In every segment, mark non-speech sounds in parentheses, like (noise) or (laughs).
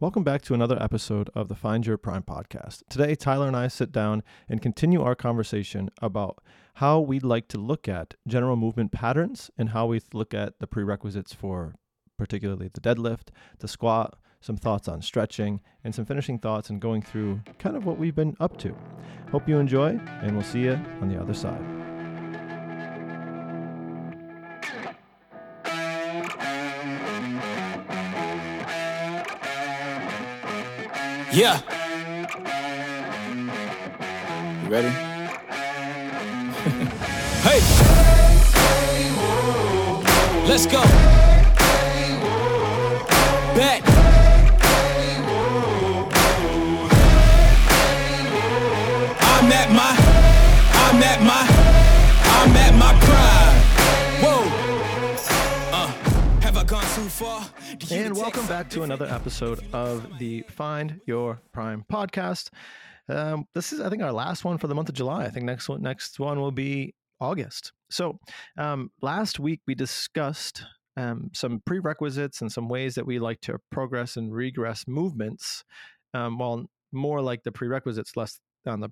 Welcome back to another episode of the Find Your Prime podcast. Today, Tyler and I sit down and continue our conversation about how we'd like to look at general movement patterns and how we look at the prerequisites for particularly the deadlift, the squat, some thoughts on stretching, and some finishing thoughts and going through kind of what we've been up to. Hope you enjoy, and we'll see you on the other side. Yeah. You ready? (laughs) hey. Let's go. Bet. I'm at my, I'm at my, I'm at my prime. And welcome back to another episode of the Find Your Prime podcast. Um, this is, I think, our last one for the month of July. I think next one, next one will be August. So, um, last week we discussed um, some prerequisites and some ways that we like to progress and regress movements. Um, well, more like the prerequisites, less on the,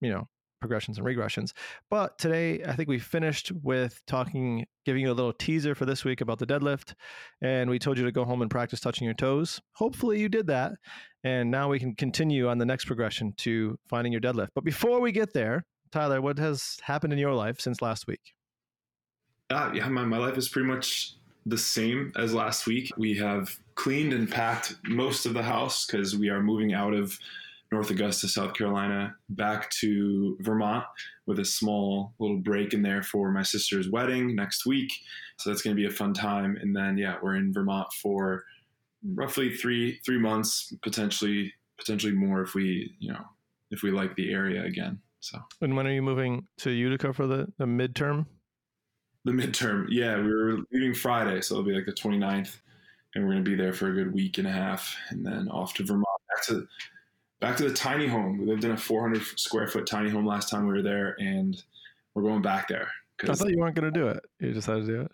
you know, progressions and regressions. But today, I think we finished with talking, giving you a little teaser for this week about the deadlift. And we told you to go home and practice touching your toes. Hopefully, you did that. And now we can continue on the next progression to finding your deadlift. But before we get there, Tyler, what has happened in your life since last week? Uh, yeah, my, my life is pretty much the same as last week. We have cleaned and packed most of the house because we are moving out of North Augusta, South Carolina, back to Vermont with a small little break in there for my sister's wedding next week. So that's going to be a fun time. And then, yeah, we're in Vermont for roughly three three months, potentially potentially more if we you know if we like the area again. So And when are you moving to Utica for the, the midterm? the midterm, yeah, we were leaving Friday, so it'll be like the 29th, and we're gonna be there for a good week and a half, and then off to Vermont, back to back to the tiny home. We lived in a 400 square foot tiny home last time we were there, and we're going back there I thought you weren't going to do it. You decided to do it.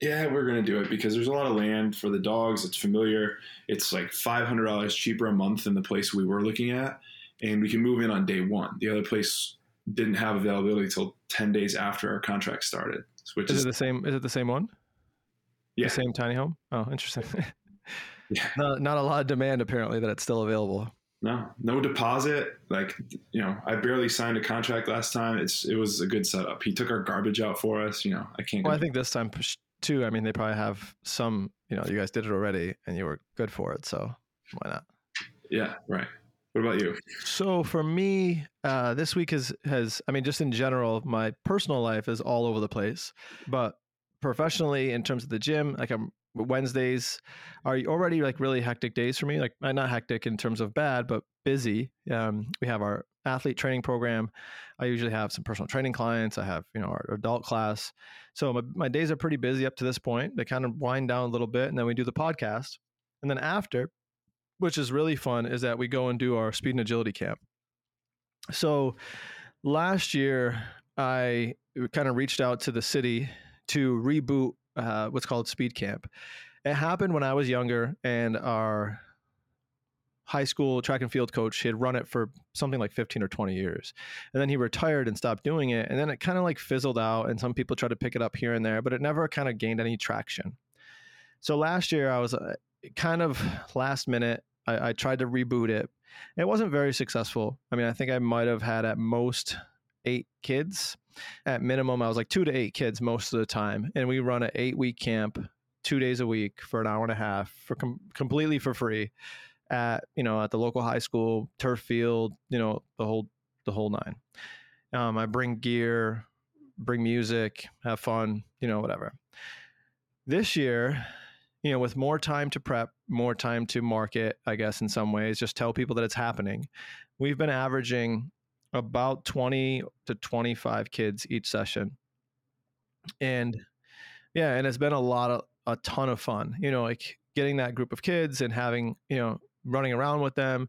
yeah, we're gonna do it because there's a lot of land for the dogs. It's familiar. It's like $500 cheaper a month than the place we were looking at, and we can move in on day one. The other place didn't have availability till 10 days after our contract started, which Is is it the same? Is it the same one? yeah, The same tiny home? Oh, interesting. (laughs) yeah. not, not a lot of demand apparently that it's still available. No, no deposit. Like, you know, I barely signed a contract last time. It's it was a good setup. He took our garbage out for us. You know, I can't. Well, I think this time push- too. I mean, they probably have some. You know, you guys did it already, and you were good for it. So why not? yeah, right. What about you? So for me, uh, this week has has. I mean, just in general, my personal life is all over the place. But professionally, in terms of the gym, like I'm Wednesdays are already like really hectic days for me. Like uh, not hectic in terms of bad, but busy. Um, we have our athlete training program. I usually have some personal training clients. I have you know our adult class. So my, my days are pretty busy up to this point. They kind of wind down a little bit, and then we do the podcast. And then after, which is really fun, is that we go and do our speed and agility camp. So last year, I kind of reached out to the city to reboot uh, what's called Speed Camp. It happened when I was younger, and our high school track and field coach had run it for something like 15 or 20 years. And then he retired and stopped doing it. And then it kind of like fizzled out and some people tried to pick it up here and there but it never kind of gained any traction. So last year i was uh, kind of last minute I, I tried to reboot it. It wasn't very successful. I mean i think i might have had at most eight kids. At minimum i was like two to eight kids most of the time and we run an eight week camp two days a week for an hour and a half for com- completely for free at you know at the local high school turf field you know the whole the whole nine. Um, i bring gear bring music have fun you know whatever. This year you know with more time to prep more time to market i guess in some ways just tell people that it's happening we've been averaging about 20 to 25 kids each session and yeah and it's been a lot of a ton of fun you know like getting that group of kids and having you know running around with them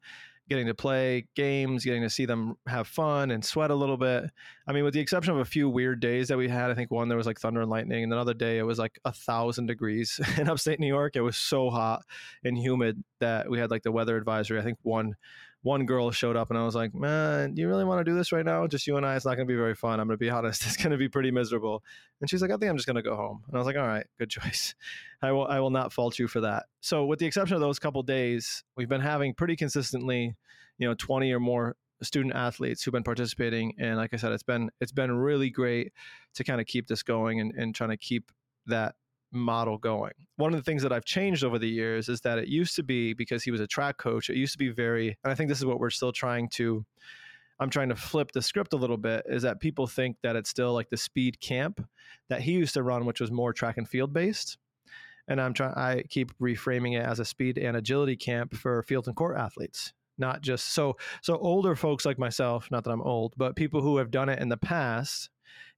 getting to play games getting to see them have fun and sweat a little bit I mean, with the exception of a few weird days that we had, I think one there was like thunder and lightning, and another day it was like a thousand degrees (laughs) in upstate New York. It was so hot and humid that we had like the weather advisory. I think one one girl showed up and I was like, man, do you really want to do this right now? Just you and I, it's not going to be very fun. I'm going to be (laughs) honest. It's going to be pretty miserable. And she's like, I think I'm just going to go home. And I was like, all right, good (laughs) choice. I will, I will not fault you for that. So with the exception of those couple days, we've been having pretty consistently, you know, 20 or more student athletes who've been participating. And like I said, it's been, it's been really great to kind of keep this going and, and trying to keep that model going. One of the things that I've changed over the years is that it used to be because he was a track coach, it used to be very, and I think this is what we're still trying to, I'm trying to flip the script a little bit, is that people think that it's still like the speed camp that he used to run, which was more track and field based. And I'm trying, I keep reframing it as a speed and agility camp for field and court athletes not just so so older folks like myself not that i'm old but people who have done it in the past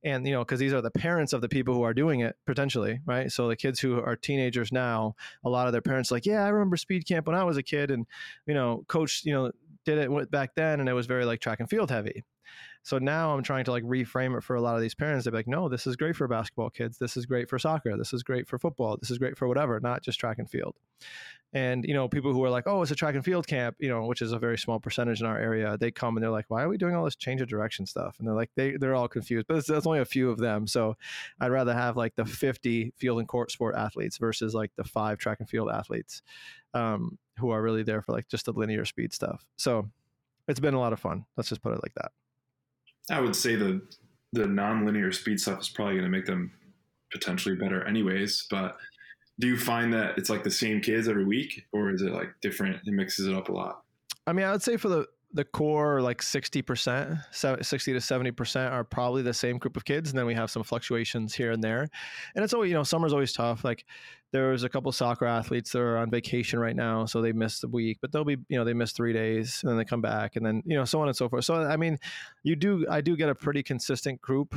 and you know because these are the parents of the people who are doing it potentially right? So the kids who are teenagers now a lot of their parents like yeah i remember speed camp when i was a kid and you know coach you know did it back then and it was very like track and field heavy so now I'm trying to like reframe it for a lot of these parents. They're like, no, this is great for basketball kids. This is great for soccer. This is great for football. This is great for whatever, not just track and field. And you know, people who are like, oh, it's a track and field camp, you know, which is a very small percentage in our area. They come and they're like, why are we doing all this change of direction stuff? And they're like, they they're all confused. But there's only a few of them, so I'd rather have like the 50 field and court sport athletes versus like the five track and field athletes um, who are really there for like just the linear speed stuff. So it's been a lot of fun. Let's just put it like that. I would say the the non-linear speed stuff is probably going to make them potentially better anyways. But do you find that it's like the same kids every week, or is it like different? It mixes it up a lot. I mean, I would say for the the core like 60% 60 to 70% are probably the same group of kids and then we have some fluctuations here and there. And it's always you know summer's always tough. Like there's a couple soccer athletes that are on vacation right now so they missed the week but they'll be you know they miss three days and then they come back and then you know so on and so forth. So i mean you do i do get a pretty consistent group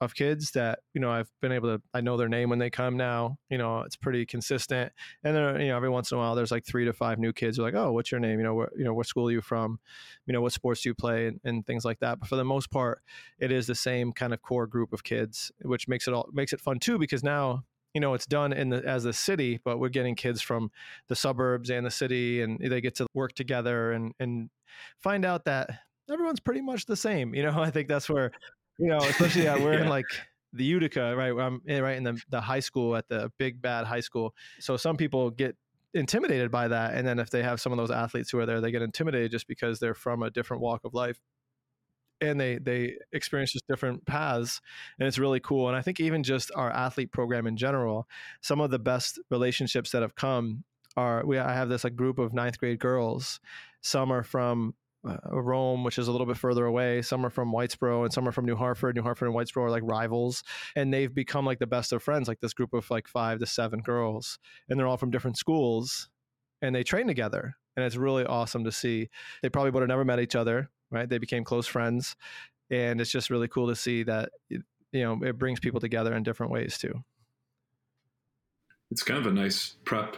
of kids that you know I've been able to I know their name when they come now. You know, it's pretty consistent. And then you know every once in a while there's like three to five new kids who are like, oh, what's your name? You know, you know what school are you from? You know, what sports do you play and, and things like that. But for the most part, it is the same kind of core group of kids, which makes it all makes it fun too because now you know it's done in the as a city but we're getting kids from the suburbs and the city and they get to work together and and find out that everyone's pretty much the same you know (laughs) i think that's where you know, especially uh, we're yeah. in like the Utica, right? I'm in, right in the, the high school at the big bad high school. So some people get intimidated by that. And then if they have some of those athletes who are there, they get intimidated just because they're from a different walk of life and they they experience just different paths and it's really cool and i think even just our athlete program in general some of the best relationships that have come are we i have this like group of ninth grade girls some are from uh, Rome, which is a little bit further away. Some are from Whitesboro and some are from New Hartford. New Hartford and Whitesboro are like rivals, and they've become like the best of friends. Like this group of like five to seven girls, and they're all from different schools, and they train together, and it's really awesome to see. They probably would have never met each other, right? They became close friends, and it's just really cool to see that you know it brings people together in different ways too. It's kind of a nice prep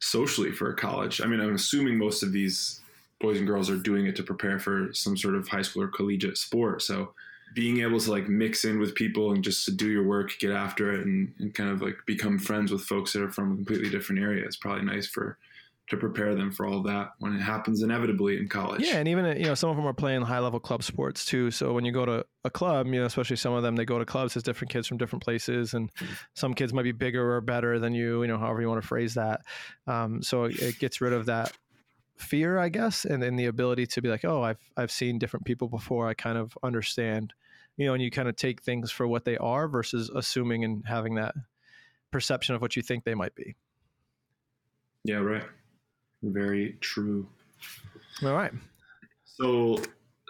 socially for a college. I mean, I'm assuming most of these boys and girls are doing it to prepare for some sort of high school or collegiate sport. So being able to like mix in with people and just to do your work, get after it, and, and kind of like become friends with folks that are from a completely different area is probably nice for to prepare them for all that when it happens inevitably in college. Yeah, and even you know some of them are playing high level club sports too. So when you go to a club, you know, especially some of them, they go to clubs as different kids from different places, and some kids might be bigger or better than you. You know, however you want to phrase that. Um, so it gets rid of that fear, I guess, and then the ability to be like, oh, I've I've seen different people before. I kind of understand, you know, and you kind of take things for what they are versus assuming and having that perception of what you think they might be. Yeah, right. Very true. All right. So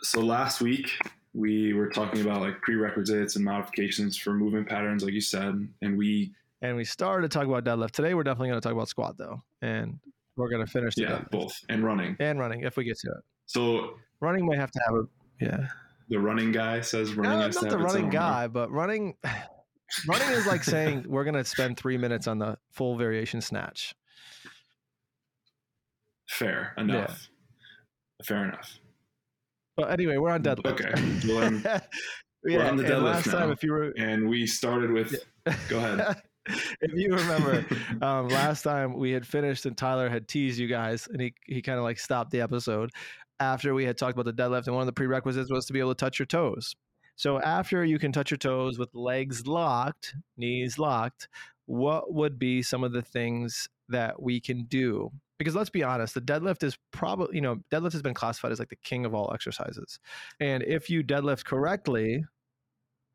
so last week we were talking about like prerequisites and modifications for movement patterns, like you said, and we and we started to talk about deadlift. Today we're definitely going to talk about squat though, and we're going to finish. Yeah, both and running and running if we get to it. So running might have to have a yeah. The running guy says uh, running. No, not the running guy, but running. (sighs) running is like saying (laughs) we're going to spend three minutes on the full variation snatch. Fair enough. Yeah. Fair enough. But anyway, we're on deadlift. Okay. Well, (laughs) We're on the deadlift last now. time, if you were, and we started with. Go ahead. (laughs) if you remember, (laughs) um, last time we had finished and Tyler had teased you guys, and he he kind of like stopped the episode after we had talked about the deadlift, and one of the prerequisites was to be able to touch your toes. So after you can touch your toes with legs locked, knees locked, what would be some of the things that we can do? Because let's be honest, the deadlift is probably, you know, deadlift has been classified as like the king of all exercises. And if you deadlift correctly,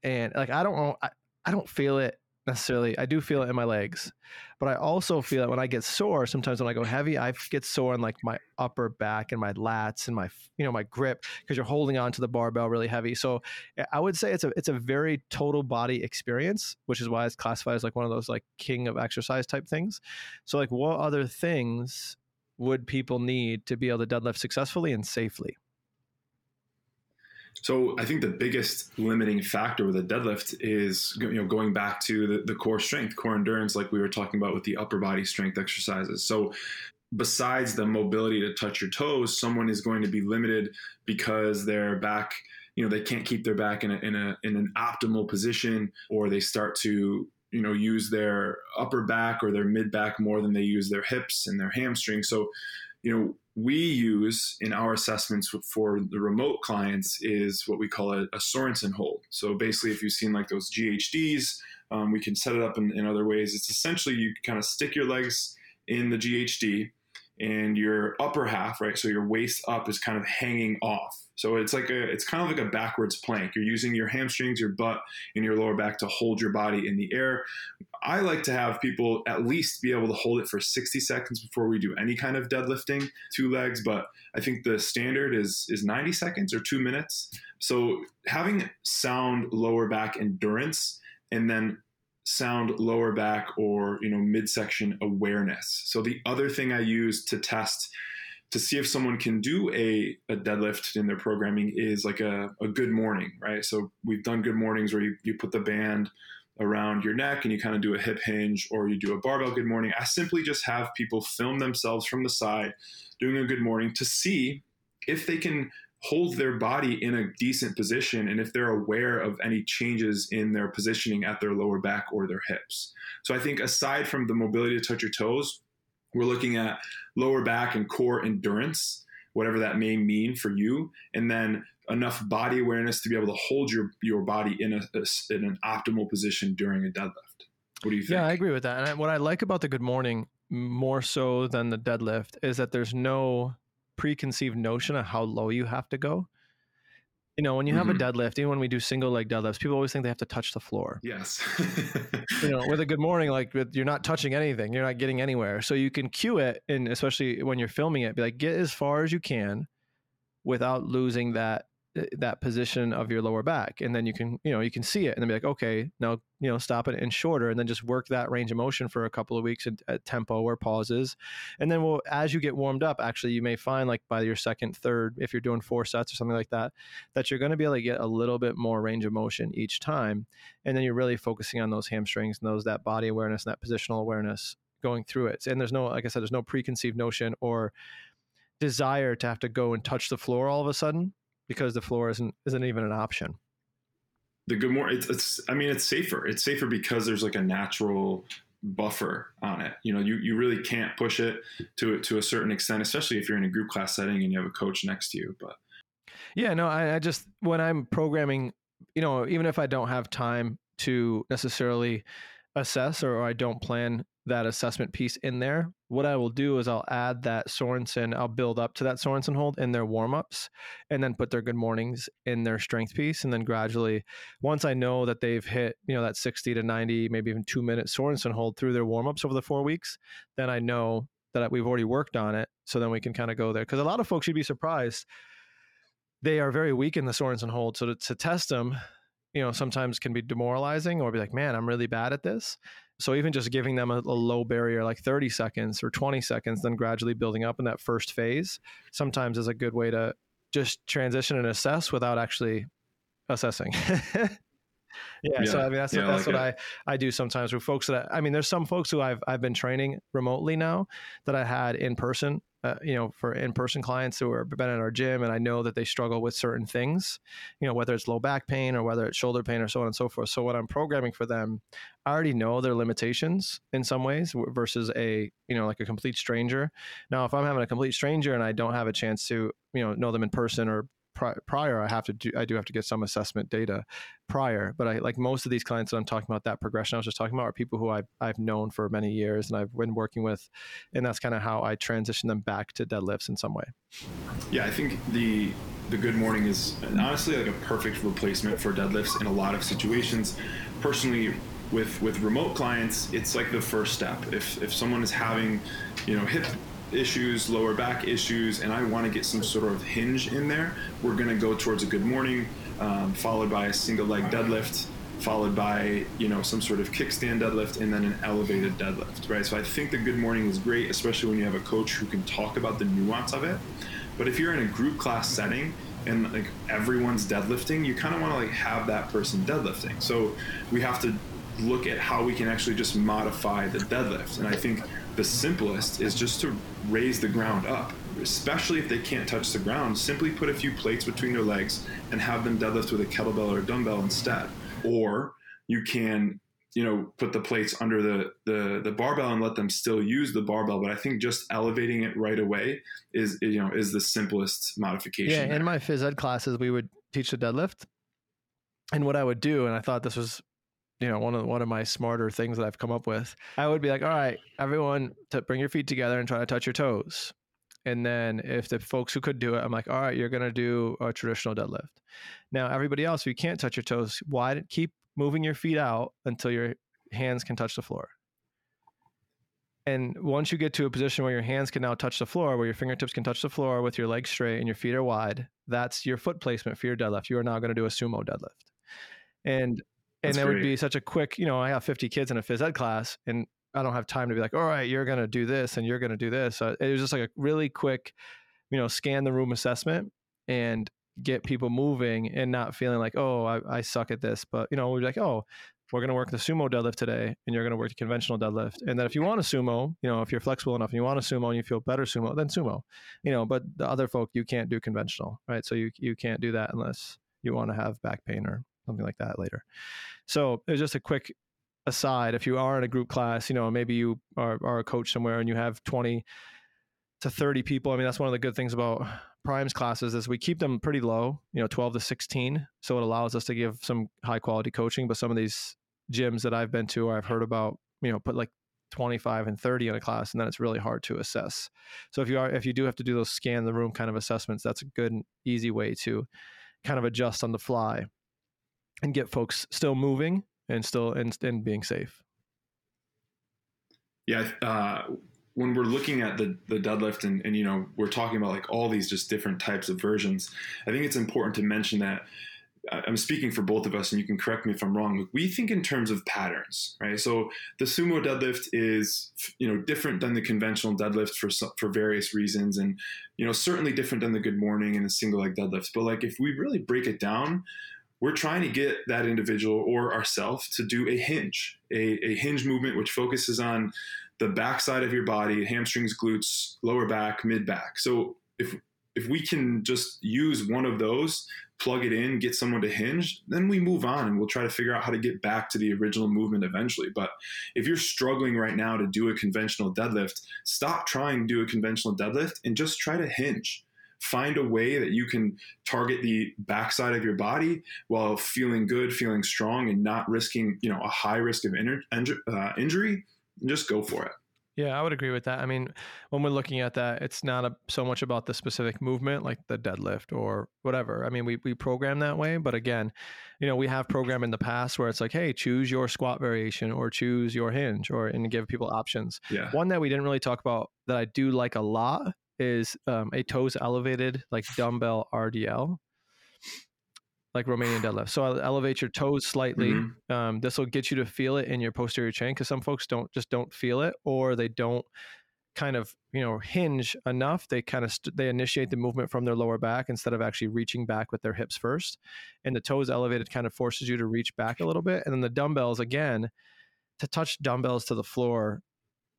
and like I don't know, I, I don't feel it necessarily. I do feel it in my legs, but I also feel it when I get sore. Sometimes when I go heavy, I get sore in like my upper back and my lats and my you know my grip because you're holding on to the barbell really heavy. So eh, I would say it's a it's a very total body experience, which is why it's classified as like one of those like king of exercise type things. So like what other things would people need to be able to deadlift successfully and safely? So I think the biggest limiting factor with a deadlift is you know going back to the, the core strength, core endurance, like we were talking about with the upper body strength exercises. So besides the mobility to touch your toes, someone is going to be limited because their back, you know, they can't keep their back in a, in a in an optimal position, or they start to you know use their upper back or their mid back more than they use their hips and their hamstrings. So you know we use in our assessments for the remote clients is what we call a, a Sorensen hold. So basically, if you've seen like those GHDs, um, we can set it up in, in other ways. It's essentially you kind of stick your legs in the GHD and your upper half, right? So your waist up is kind of hanging off. So it's like a, it's kind of like a backwards plank. You're using your hamstrings, your butt, and your lower back to hold your body in the air. I like to have people at least be able to hold it for 60 seconds before we do any kind of deadlifting, two legs. But I think the standard is is 90 seconds or two minutes. So having sound lower back endurance and then sound lower back or you know midsection awareness. So the other thing I use to test to see if someone can do a, a deadlift in their programming is like a, a good morning, right? So we've done good mornings where you, you put the band around your neck and you kind of do a hip hinge or you do a barbell good morning. I simply just have people film themselves from the side doing a good morning to see if they can hold their body in a decent position and if they're aware of any changes in their positioning at their lower back or their hips. So I think aside from the mobility to touch your toes, we're looking at lower back and core endurance, whatever that may mean for you, and then enough body awareness to be able to hold your your body in a, a in an optimal position during a deadlift. What do you think? Yeah, I agree with that. And I, what I like about the good morning more so than the deadlift is that there's no preconceived notion of how low you have to go. You know, when you have Mhm. a deadlift, even when we do single leg deadlifts, people always think they have to touch the floor. Yes. (laughs) You know, with a good morning, like with- you're not touching anything, you're not getting anywhere. So you can cue it, and especially when you're filming it, be like, get as far as you can without losing that Uh, that position of your lower back. And then you can you know you can see it and then be like okay now you know stop it and shorter and then just work that range of motion for a couple of weeks at, at tempo or pauses. And then we'll as you get warmed up actually you may find like by your second third if you're doing four sets or something like that that you're going to be able to get a little bit more range of motion each time. And then you're really focusing on those hamstrings and those that body awareness and that positional awareness going through it. And there's no like i said there's no preconceived notion or desire to have to go and touch the floor all of a sudden because the floor isn't isn't even an option. the good more It's, it's. I mean, it's safer. It's safer because there's like a natural buffer on it. You know, you, you really can't push it to to a certain extent, especially if you're in a group class setting and you have a coach next to you. But Yeah, no, I, I just when I'm programming, you know, even if I don't have time to necessarily assess or I don't plan that assessment piece in there, what I will do is I'll add that Sorensen, I'll build up to that Sorensen hold in their warm ups and then put their good mornings in their strength piece. And then gradually, once I know that they've hit, you know, that 60 to 90, maybe even two minute Sorensen hold through their warm ups over the four weeks, then I know that we've already worked on it. So then we can kind of go there. Because a lot of folks, you'd be surprised, they are very weak in the Sorensen hold. So to, to test them, you know, sometimes can be demoralizing or be like, man, I'm really bad at this. So even just giving them a, a, low barrier, like 30 seconds or 20 seconds, then gradually building up in that first phase, sometimes is a good way to just transition and assess without actually assessing. (laughs) Yeah, so I mean that's Yeah, I that's like what I I do sometimes with folks that I, I mean there's some folks who I've I've been training remotely now that I had in person uh, you know for in person clients who have been at our gym and I know that they struggle with certain things you know whether it's low back pain or whether it's shoulder pain or so on and so forth. So when I'm programming for them I already know their limitations in some ways versus a you know like a complete stranger. Now if I'm having a complete stranger and I don't have a chance to you know know them in person or pri- prior I have to do I do have to get some assessment data prior but I like most of these clients that I'm talking about that progression I was just talking about are people who I've, I've known for many years and I've been working with and that's kind of how I transition them back to deadlifts in some way Yeah, I think the the good morning is honestly like a perfect replacement for deadlifts in a lot of situations. Personally, with with remote clients, it's like the first step. If if someone is having, you know, hip issues, lower back issues, and I want to get some sort of hinge in there, we're going to go towards a good morning, um, followed by a single leg deadlift, followed by you know some sort of kickstand deadlift, and then an elevated deadlift, right? So I think the good morning is great, especially when you have a coach who can talk about the nuance of it. But if you're in a group class setting and like everyone's deadlifting, you kind of want to like have that person deadlifting. So we have to look at how we can actually just modify the deadlift. And I think the simplest is just to raise the ground up, especially if they can't touch the ground. Simply put a few plates between their legs and have them deadlift with a kettlebell or a dumbbell instead. Or you can you know put the plates under the, the the barbell and let them still use the barbell but i think just elevating it right away is you know is the simplest modification yeah there. in my phys ed classes we would teach the deadlift and what I would do and I thought this was you know one of one of my smarter things that I've come up with I would be like all right everyone to bring your feet together and try to touch your toes and then if the folks who could do it I'm like all right you're to do a traditional deadlift now everybody else if you can't touch your toes why keep moving your feet out until your hands can touch the floor and once you get to a position where your hands can now touch the floor, where your fingertips can touch the floor with your legs straight and your feet are wide, that's your foot placement for your deadlift. You are now going to do a sumo deadlift. And and That's it would be such a quick, you know, I have 50 kids in a phys ed class and I don't have time to be like, all right, you're going to do this and you're going to do this. So it was just like a really quick, you know, scan the room assessment and get people moving and not feeling like, oh, I, I suck at this. But, you know, we're like, oh, we're going to work the sumo deadlift today and you're going to work the conventional deadlift. And then if you want a sumo, you know, if you're flexible enough and you want a sumo and you feel better sumo, then sumo, you know, but the other folk, you can't do conventional, right? So you, you can't do that unless you want to have back pain or something like that later. So it was just a quick aside. If you are in a group class, you know, maybe you are, are a coach somewhere and you have 20 to 30 people. I mean, that's one of the good things about primes classes is we keep them pretty low, you know, 12 to 16. So it allows us to give some high quality coaching. But some of these gyms that I've been to or I've heard about, you know, put like 25 and 30 in a class and then it's really hard to assess. So if you are if you do have to do those scan the room kind of assessments, that's a good and easy way to kind of adjust on the fly and get folks still moving and still and, and being safe. yeah uh, when we're looking at the the deadlift and, and you know we're talking about like all these just different types of versions i think it's important to mention that I- i'm speaking for both of us and you can correct me if i'm wrong we think in terms of patterns right so the sumo deadlift is you know different than the conventional deadlift for for various reasons and you know certainly different than the good morning and the single leg deadlift but like if we really break it down we're trying to get that individual or ourselves to do a hinge, a, a hinge movement which focuses on the backside of your body, hamstrings, glutes, lower back, mid back. So if if we can just use one of those, plug it in, get someone to hinge, then we move on and we'll try to figure out how to get back to the original movement eventually. But if you're struggling right now to do a conventional deadlift, stop trying to do a conventional deadlift and just try to hinge find a way that you can target the backside of your body while feeling good, feeling strong, and not risking, you know, a high risk of uh, injury. Just go for it. Yeah, I would agree with that. I mean, when we're looking at that, it's not a, so much about the specific movement like the deadlift or whatever. I mean, we, we program that way, but again, you know, we have programmed in the past where it's like, hey, choose your squat variation or choose your hinge or and give people options. Yeah. One that we didn't really talk about that I do like a lot is um, a toes elevated like dumbbell RDL, like Romanian deadlift. So I'll elevate your toes slightly. Mhm. Um, this will get you to feel it in your posterior chain because some folks don't just don't feel it or they don't kind of you know hinge enough they kind of st- they initiate the movement from their lower back instead of actually reaching back with their hips first and the toes elevated kind of forces you to reach back a little bit and then the dumbbells again to touch dumbbells to the floor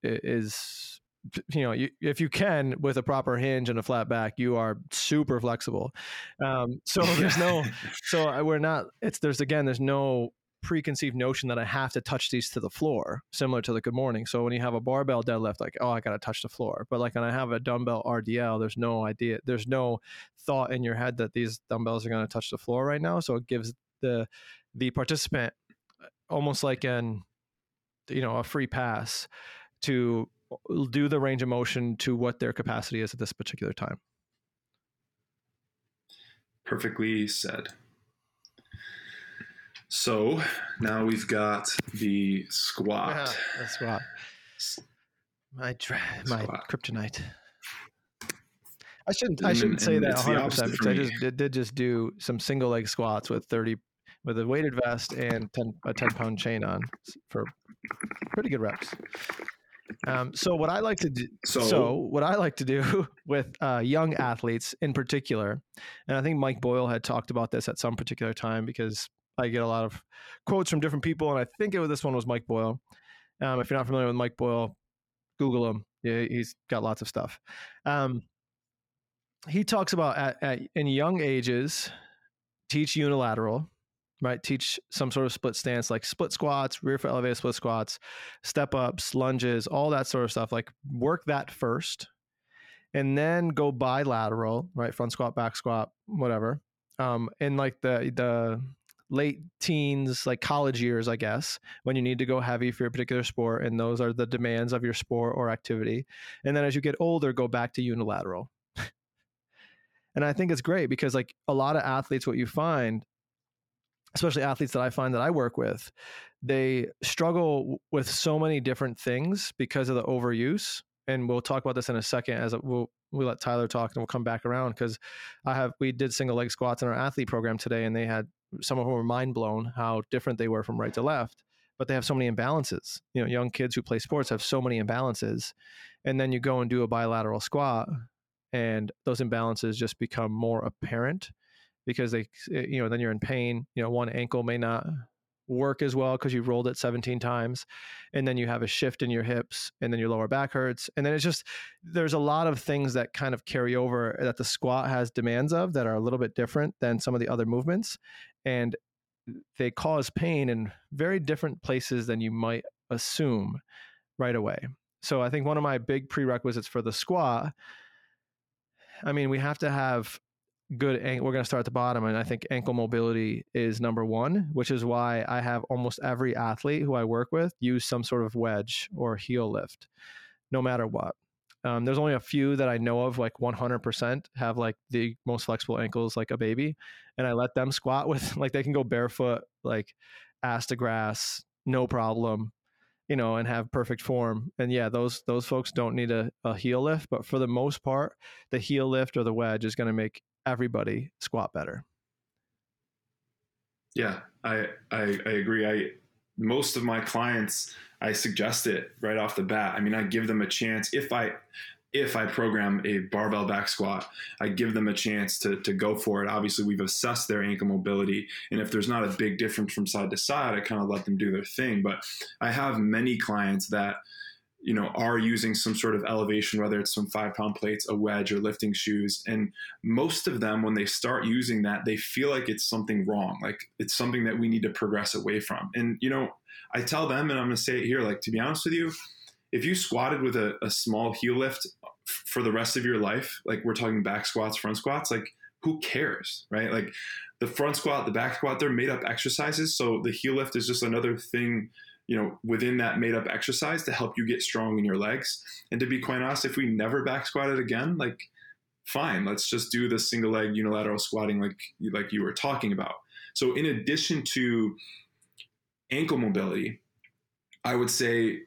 is you know you, if you can with a proper hinge and a flat back you are super flexible um, (laughs) so there's no (laughs) so we're not it's there's again there's no preconceived notion that I have to touch these to the floor, similar to the good morning. So when you have a barbell deadlift, like, oh, I got to touch the floor. But like when I have a dumbbell RDL, there's no idea, there's no thought in your head that these dumbbells are going to touch the floor right now. So it gives the the participant uh, almost like an you know a free pass to do the range of motion to what their capacity is at this particular time. Perfectly said. So now we've got the squat. Yeah, the squat. My dra- my Squat. kryptonite. I shouldn't. I shouldn't say and that the 100 opposite percent because I just did, did just do some single leg squats with 30 with a weighted vest and 10, a 10 pound chain on for pretty good reps. Um, so what I like to do, So, so, what I like to do (laughs) with uh, young athletes in particular, and I think Mike Boyle had talked about this at some particular time because I get a lot of quotes from different people, and I think it was this one was Mike Boyle. Um, if you're not familiar with Mike Boyle, Google him. Yeah, he's got lots of stuff. Um, he talks about at, at in young ages, teach unilateral, right? Teach some sort of split stance like split squats, rear foot elevated split squats, step ups, lunges, all that sort of stuff. Like work that first, and then go bilateral, right? Front squat, back squat, whatever. Um, in like the the late teens, like college years, I guess, when you need to go heavy for your particular sport, and those are the demands of your sport or activity. And then as you get older, go back to unilateral. and I think it's great because like a lot of athletes, what you find, especially athletes that I find that I work with, they struggle with so many different things because of the overuse. And we'll talk about this in a second as we'll we let Tyler talk and we'll come back around because I have we did single leg squats in our athlete program today and they had some of them were mind blown how different they were from right to left but they have so many imbalances you know young kids who play sports have so many imbalances and then you go and do a bilateral squat and those imbalances just become more apparent because they eh, you know then you're in pain you know one ankle may not work as well because you rolled it 17 times and then you have a shift in your hips and then your lower back hurts and then it's just there's a lot of things that kind of carry over that the squat has demands of that are a little bit different than some of the other movements and they cause pain in very different places than you might assume right away. So i think one of my big prerequisites for the squat i mean we have to have good we're going to start at the bottom and i think ankle mobility is number one which is why i have almost every athlete who i work with use some sort of wedge or heel lift no matter what. Um, there's only a few that i know of like 100% have like the most flexible ankles like a baby and i let them squat with (laughs) like they can go barefoot like ass to grass no problem you know and have perfect form. And yeah those those folks don't need a, a heel lift but for the most part the heel lift or the wedge is going to make everybody squat better. yeah, I, I I agree. I most of my clients I suggest it right off the bat. I mean, I give them a chance if I if I program a barbell back squat, I give them a chance to to go for it. Obviously, we've assessed their ankle mobility, and if there's not a big difference from side to side, I kind of let them do their thing. But I have many clients that you know are using some sort of elevation whether it's some five pound plates a wedge or lifting shoes. And most of them when they start using that they feel like it's something wrong like it's something that we need to progress away from. And you know i tell them and i'm going to say it here like to be honest with you if you squatted with a, a small heel lift for the rest of your life like we're talking back squats front squats like who cares right? Like the front squat the back squat they're made up exercises so the heel lift is just another thing you know, within that made up exercise to help you get strong in your legs. And to be quite honest, if we never back squatted again, like fine, let's just do the single leg unilateral squatting like like you were talking about. So in addition to ankle mobility, I would say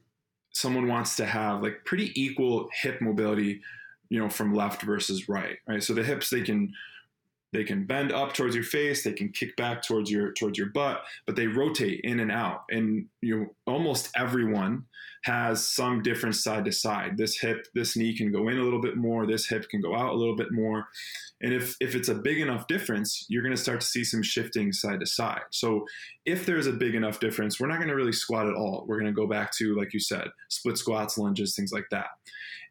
someone wants to have like pretty equal hip mobility, you know, from left versus right, right? So the hips they can they can bend up towards your face they can kick back towards your towards your butt but they rotate in and out. And you know, almost everyone has some difference side to side. This hip this knee can go in a little bit more this hip can go out a little bit more. And if if it's a big enough difference you're going to start to see some shifting side to side. So if there's a big enough difference we're not going to really squat at all. We're going to go back to like you said split squats lunges things like that.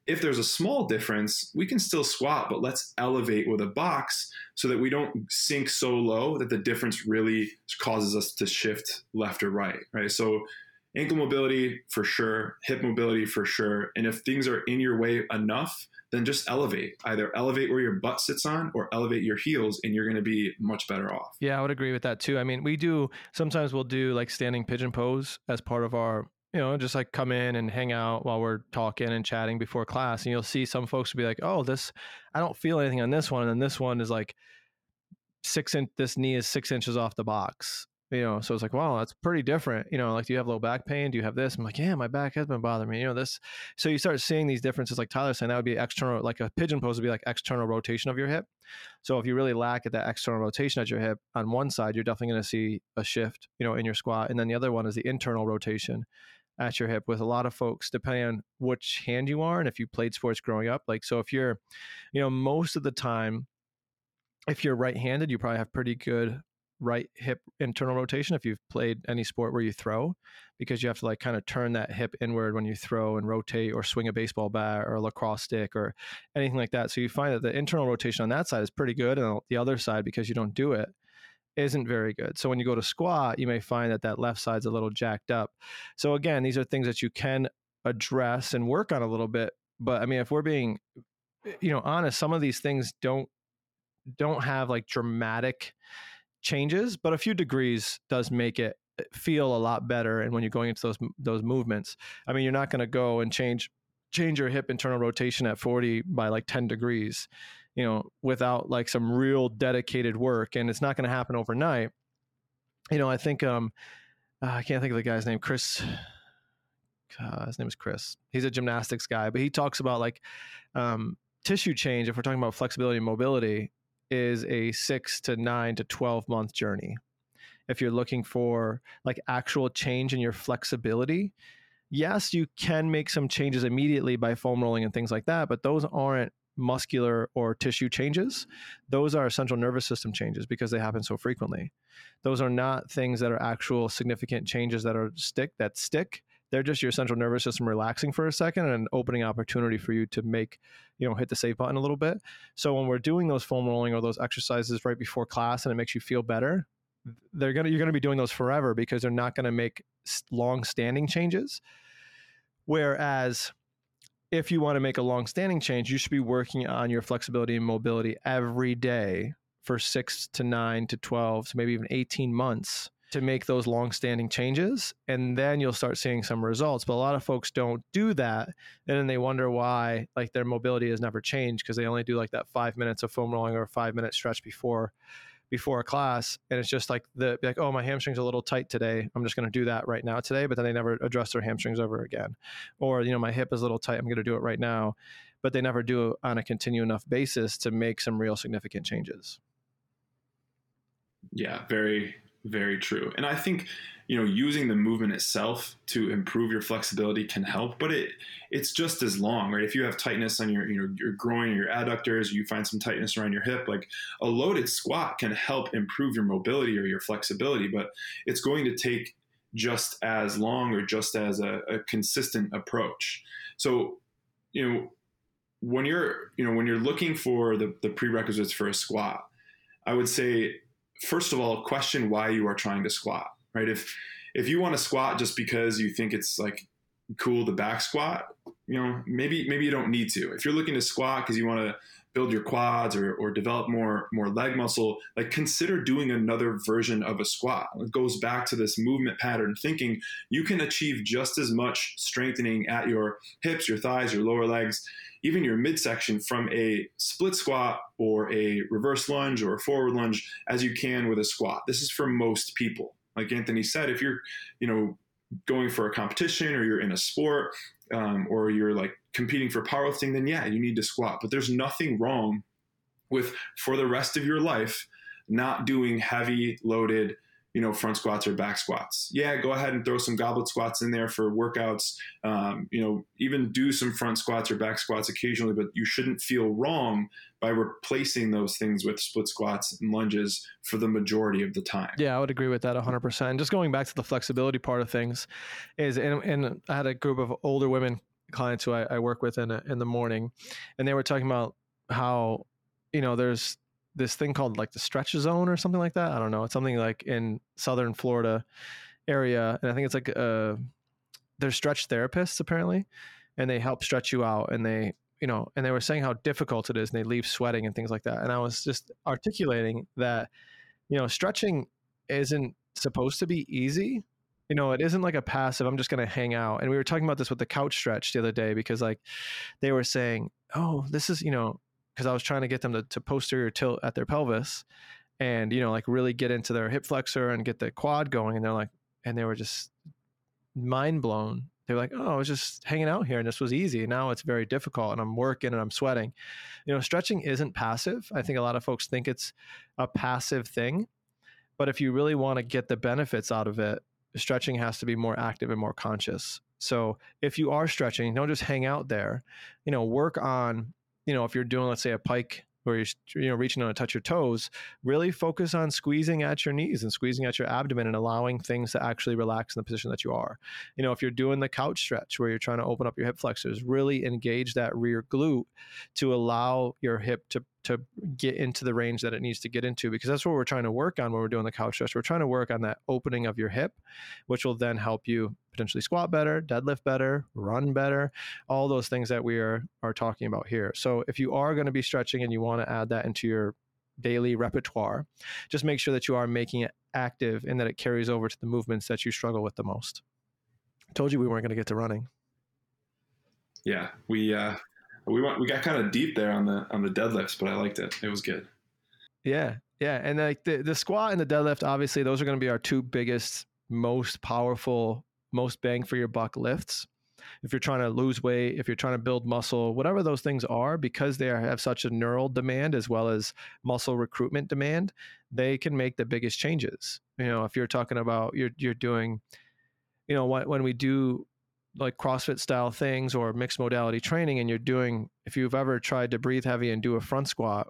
If there's a small difference, we can still squat, but let's elevate with a box so that we don't sink so low that the difference really causes us to shift left or right, right? So ankle mobility for sure, hip mobility for sure. And if things are in your way enough, then just elevate. Either elevate where your butt sits on or elevate your heels and you're going to be much better off. Yeah, I would agree with that too. I mean, we do sometimes we'll do like standing pigeon pose as part of our you know, just like come in and hang out while we're talking and chatting before class. And you'll see some folks will be like, oh, this, I don't feel anything on this one. And then this one is like six inch, this knee is six inches off the box. You know, so it's like, wow, that's pretty different. You know, like, do you have low back pain? Do you have this? I'm like, yeah, my back has been bothering me. You know, this. So you start seeing these differences, like Tyler saying, that would be external, like a pigeon pose would be like external rotation of your hip. So if you really lack at that external rotation at your hip on one side, you're definitely going to see a shift, you know, in your squat. And then the other one is the internal rotation at your hip with a lot of folks depending on which hand you are and if you played sports growing up like so if you're you know most of the time if you're right-handed you probably have pretty good right hip internal rotation if you've played any sport where you throw because you have to like kind of turn that hip inward when you throw and rotate or swing a baseball bat or a lacrosse stick or anything like that so you find that the internal rotation on that side is pretty good and the other side because you don't do it isn't very good. So when you go to squat, you may find that that left side's a little jacked up. So again, these are things that you can address and work on a little bit. But I mean, if we're being, eh, you know, honest, some of these things don't don't have like dramatic changes, but a few degrees does make it eh, feel a lot better. And when you're going into those those movements, I mean, you're not going to go and change change your hip internal rotation at 40 by like 10 degrees you know, without like some real dedicated work, and it's not going to happen overnight. You know, I think um, uh, I can't think of the guy's name, Chris. Uh, his name is Chris. He's a gymnastics guy, but he talks about like um, tissue change. If we're talking about flexibility and mobility, is a six to nine to twelve month journey. If you're looking for like actual change in your flexibility, yes, you can make some changes immediately by foam rolling and things like that, but those aren't muscular or tissue changes, those are central nervous system changes because they happen so frequently. Those are not things that are actual significant changes that are stick that stick. They're just your central nervous system relaxing for a second and an opening opportunity for you to make, you know, hit the save button a little bit. So when we're doing those foam rolling or those exercises right before class and it makes you feel better, they're gonna you're gonna be doing those forever because they're not gonna make long standing changes. Whereas if you want to make a long standing change, you should be working on your flexibility and mobility every day for six to nine to 12 to maybe even 18 months to make those long standing changes. And then you'll start seeing some results. But a lot of folks don't do that. And then they wonder why like their mobility has never changed because they only do like that five minutes of foam rolling or five minute stretch before before a class and it's just like the like oh my hamstrings are a little tight today i'm just going to do that right now today but then they never address their hamstrings over again or you know my hip is a little tight i'm going to do it right now but they never do it on a continue enough basis to make some real significant changes yeah very very true. And i think you know using the movement itself to improve your flexibility can help but it it's just as long right? If you have tightness on your you know your groin or your adductors you find some tightness around your hip like a loaded squat can help improve your mobility or your flexibility but it's going to take just as long or just as a, a consistent approach. So you know when you're you know when you're looking for the, the prerequisites for a squat i would say first of all question why you are trying to squat right? If if you want to squat just because you think it's like cool to back squat, you know, maybe maybe you don't need to. If you're looking to squat because you want to build your quads or, or develop more more leg muscle, like consider doing another version of a squat. It goes back to this movement pattern thinking you can achieve just as much strengthening at your hips, your thighs, your lower legs, even your midsection from a split squat or a reverse lunge or a forward lunge as you can with a squat. This is for most people like Anthony said, if you're, you know, going for a competition or you're in a sport um, or you're like competing for powerlifting, then yeah, you need to squat. But there's nothing wrong with for the rest of your life not doing heavy loaded you know front squats or back squats. Yeah go ahead and throw some goblet squats in there for workouts. Um, you know even do some front squats or back squats occasionally but you shouldn't feel wrong by replacing those things with split squats and lunges for the majority of the time. Yeah i would agree with that 100% just going back to the flexibility part of things is and, and i had a group of older women clients who i, I work with in, a, in the morning and they were talking about how you know there's this thing called like the stretch zone or something like that. I don't know. It's something like in southern Florida area, and I think it's like uh, they're stretch therapists apparently, and they help stretch you out, and they you know, and they were saying how difficult it is, and they leave sweating and things like that. And I was just articulating that you know stretching isn't supposed to be easy. You know, it isn't like a passive. I'm just going to hang out. And we were talking about this with the couch stretch the other day because like they were saying, oh, this is you know because I was trying to get them to, to posterior tilt at their pelvis and, you know, like really get into their hip flexor and get the quad going. And they're like, and they were just mind blown. They're like, oh, I was just hanging out here and this was easy. Now it's very difficult and I'm working and I'm sweating. You know, stretching isn't passive. I think a lot of folks think it's a passive thing. But if you really want to get the benefits out of it, stretching has to be more active and more conscious. So if you are stretching, don't just hang out there. You know, work on you know, if you're doing, let's say, a pike where you're you know reaching on to touch your toes, really focus on squeezing at your knees and squeezing at your abdomen and allowing things to actually relax in the position that you are. You know, if you're doing the couch stretch where you're trying to open up your hip flexors, really engage that rear glute to allow your hip to to get into the range that it needs to get into because that's what we're trying to work on when we're doing the couch stretch. We're trying to work on that opening of your hip, which will then help you potentially squat better, deadlift better, run better, all those things that we are are talking about here. So if you are going to be stretching and you want to add that into your daily repertoire, just make sure that you are making it active and that it carries over to the movements that you struggle with the most. I told you we weren't going to get to running. Yeah, we uh we went we got kind of deep there on the on the deadlifts, but I liked it. It was good. Yeah, yeah, and like the the squat and the deadlift, obviously, those are going to be our two biggest, most powerful, most bang for your buck lifts. If you're trying to lose weight, if you're trying to build muscle, whatever those things are, because they have such a neural demand as well as muscle recruitment demand, they can make the biggest changes. You know, if you're talking about you're you're doing, you know, when we do like CrossFit style things or mixed modality training and you're doing if you've ever tried to breathe heavy and do a front squat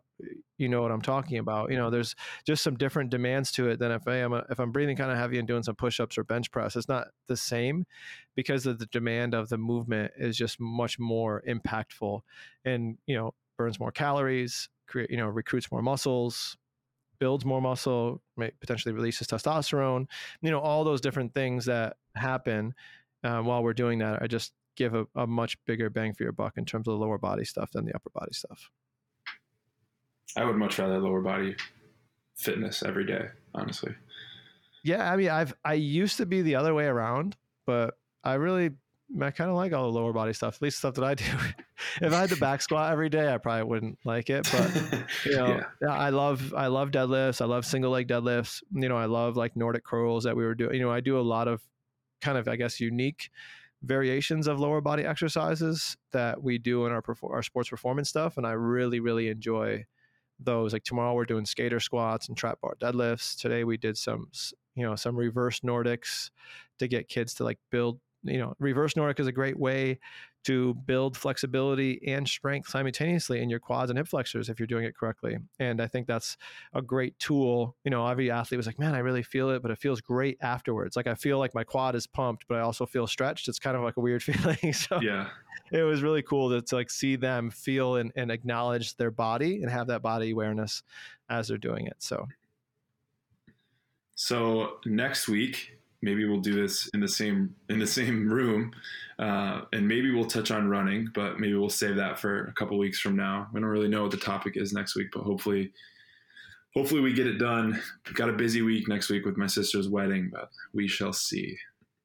you know what I'm talking about. You know there's just some different demands to it than if I am a, if I'm breathing kind of heavy and doing some push-ups or bench press it's not the same because of the demand of the movement is just much more impactful and you know burns more calories create you know recruits more muscles builds more muscle potentially releases testosterone you know all those different things that happen uh, while we're doing that, I just give a, a much bigger bang for your buck in terms of the lower body stuff than the upper body stuff. I would much rather lower body fitness every day, honestly. Yeah, I mean, I've I used to be the other way around, but I really I kind of like all the lower body stuff, at least stuff that I do. (laughs) if I had the back squat every day, I probably wouldn't like it. But (laughs) you know, yeah. I love I love deadlifts. I love single leg deadlifts. You know, I love like Nordic curls that we were doing. You know, I do a lot of kind of, I guess, unique variations of lower body exercises that we do in our our sports performance stuff, and I really really enjoy those. Like tomorrow we're doing skater squats and trap bar deadlifts. Today we did some you know some reverse Nordics to get kids to like build. You know, reverse Nordic is a great way to build flexibility and strength simultaneously in your quads and hip flexors if you're doing it correctly. And I think that's a great tool. You know, every athlete was like, man, I really feel it, but it feels great afterwards. Like I feel like my quad is pumped, but I also feel stretched. It's kind of like a weird (laughs) feeling. so yeah, it was really cool to, to like see them feel and, and acknowledge their body and have that body awareness as they're doing it. So so next week maybe we'll do this in the same in the same room uh, and maybe we'll touch on running but maybe we'll save that for a couple weeks from now. We don't really know what the topic is next week but hopefully hopefully we get it done. We've got a busy week next week with my sister's wedding but we shall see.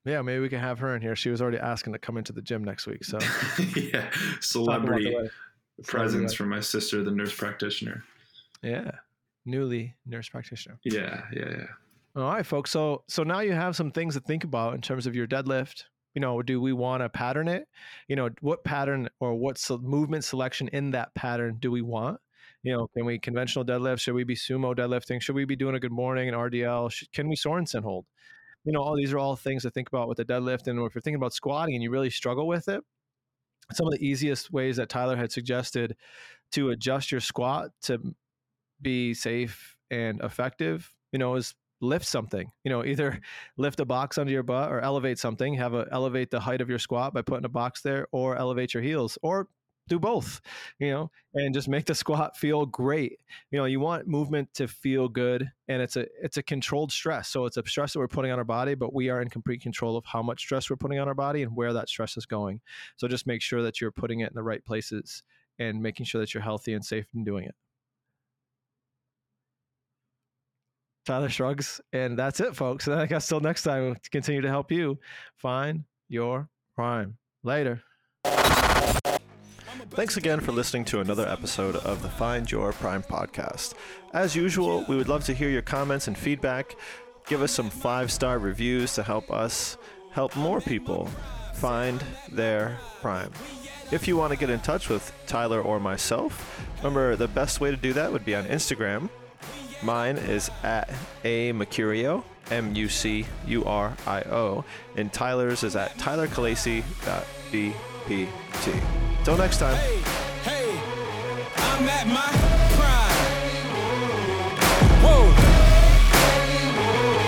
Yeah maybe we can have her in here. She was already asking to come into the gym next week so. (laughs) Yeah celebrity presence from my sister the nurse practitioner. Yeah newly nurse practitioner. Yeah yeah yeah all right, folks. So so now you have some things to think about in terms of your deadlift. You know, do we want to pattern it? You know, what pattern or what movement selection in that pattern do we want? You know, can we conventional deadlift? Should we be sumo deadlifting? Should we be doing a good morning and RDL? Should, can we Sorensen hold? You know, all these are all things to think about with the deadlift. And if you're thinking about squatting and you really struggle with it, some of the easiest ways that Tyler had suggested to adjust your squat to be safe and effective, you know, is lift something. You know, either (laughs) lift a box under your butt or elevate something. Have a elevate the height of your squat by putting a box there, or elevate your heels, or do both. You know, and just make the (laughs) squat feel great. You know, you want movement to feel good, and it's a it's a controlled stress. So it's a stress that we're putting on our body, but we are in complete control of how much stress we're putting on our body and where that stress is going. So just make sure that you're putting it in the right places and making sure that you're healthy and safe in doing it. Tyler shrugs, and that's it, folks. And I guess till next time, to continue to help you find your prime. Later. Thanks again for listening to another episode of the Find Your Prime podcast. As usual, we would love to hear your comments and feedback. Give us some five star reviews to help us help more people find their prime. If you want to get in touch with Tyler or myself, remember the best way to do that would be on Instagram Mine is at a Mucurio, M U C U R I O, and Tyler's is at tylercalasi.bpt. Till next time. Hey, hey, I'm at my prime. Whoa.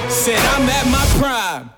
Said I'm at my prime.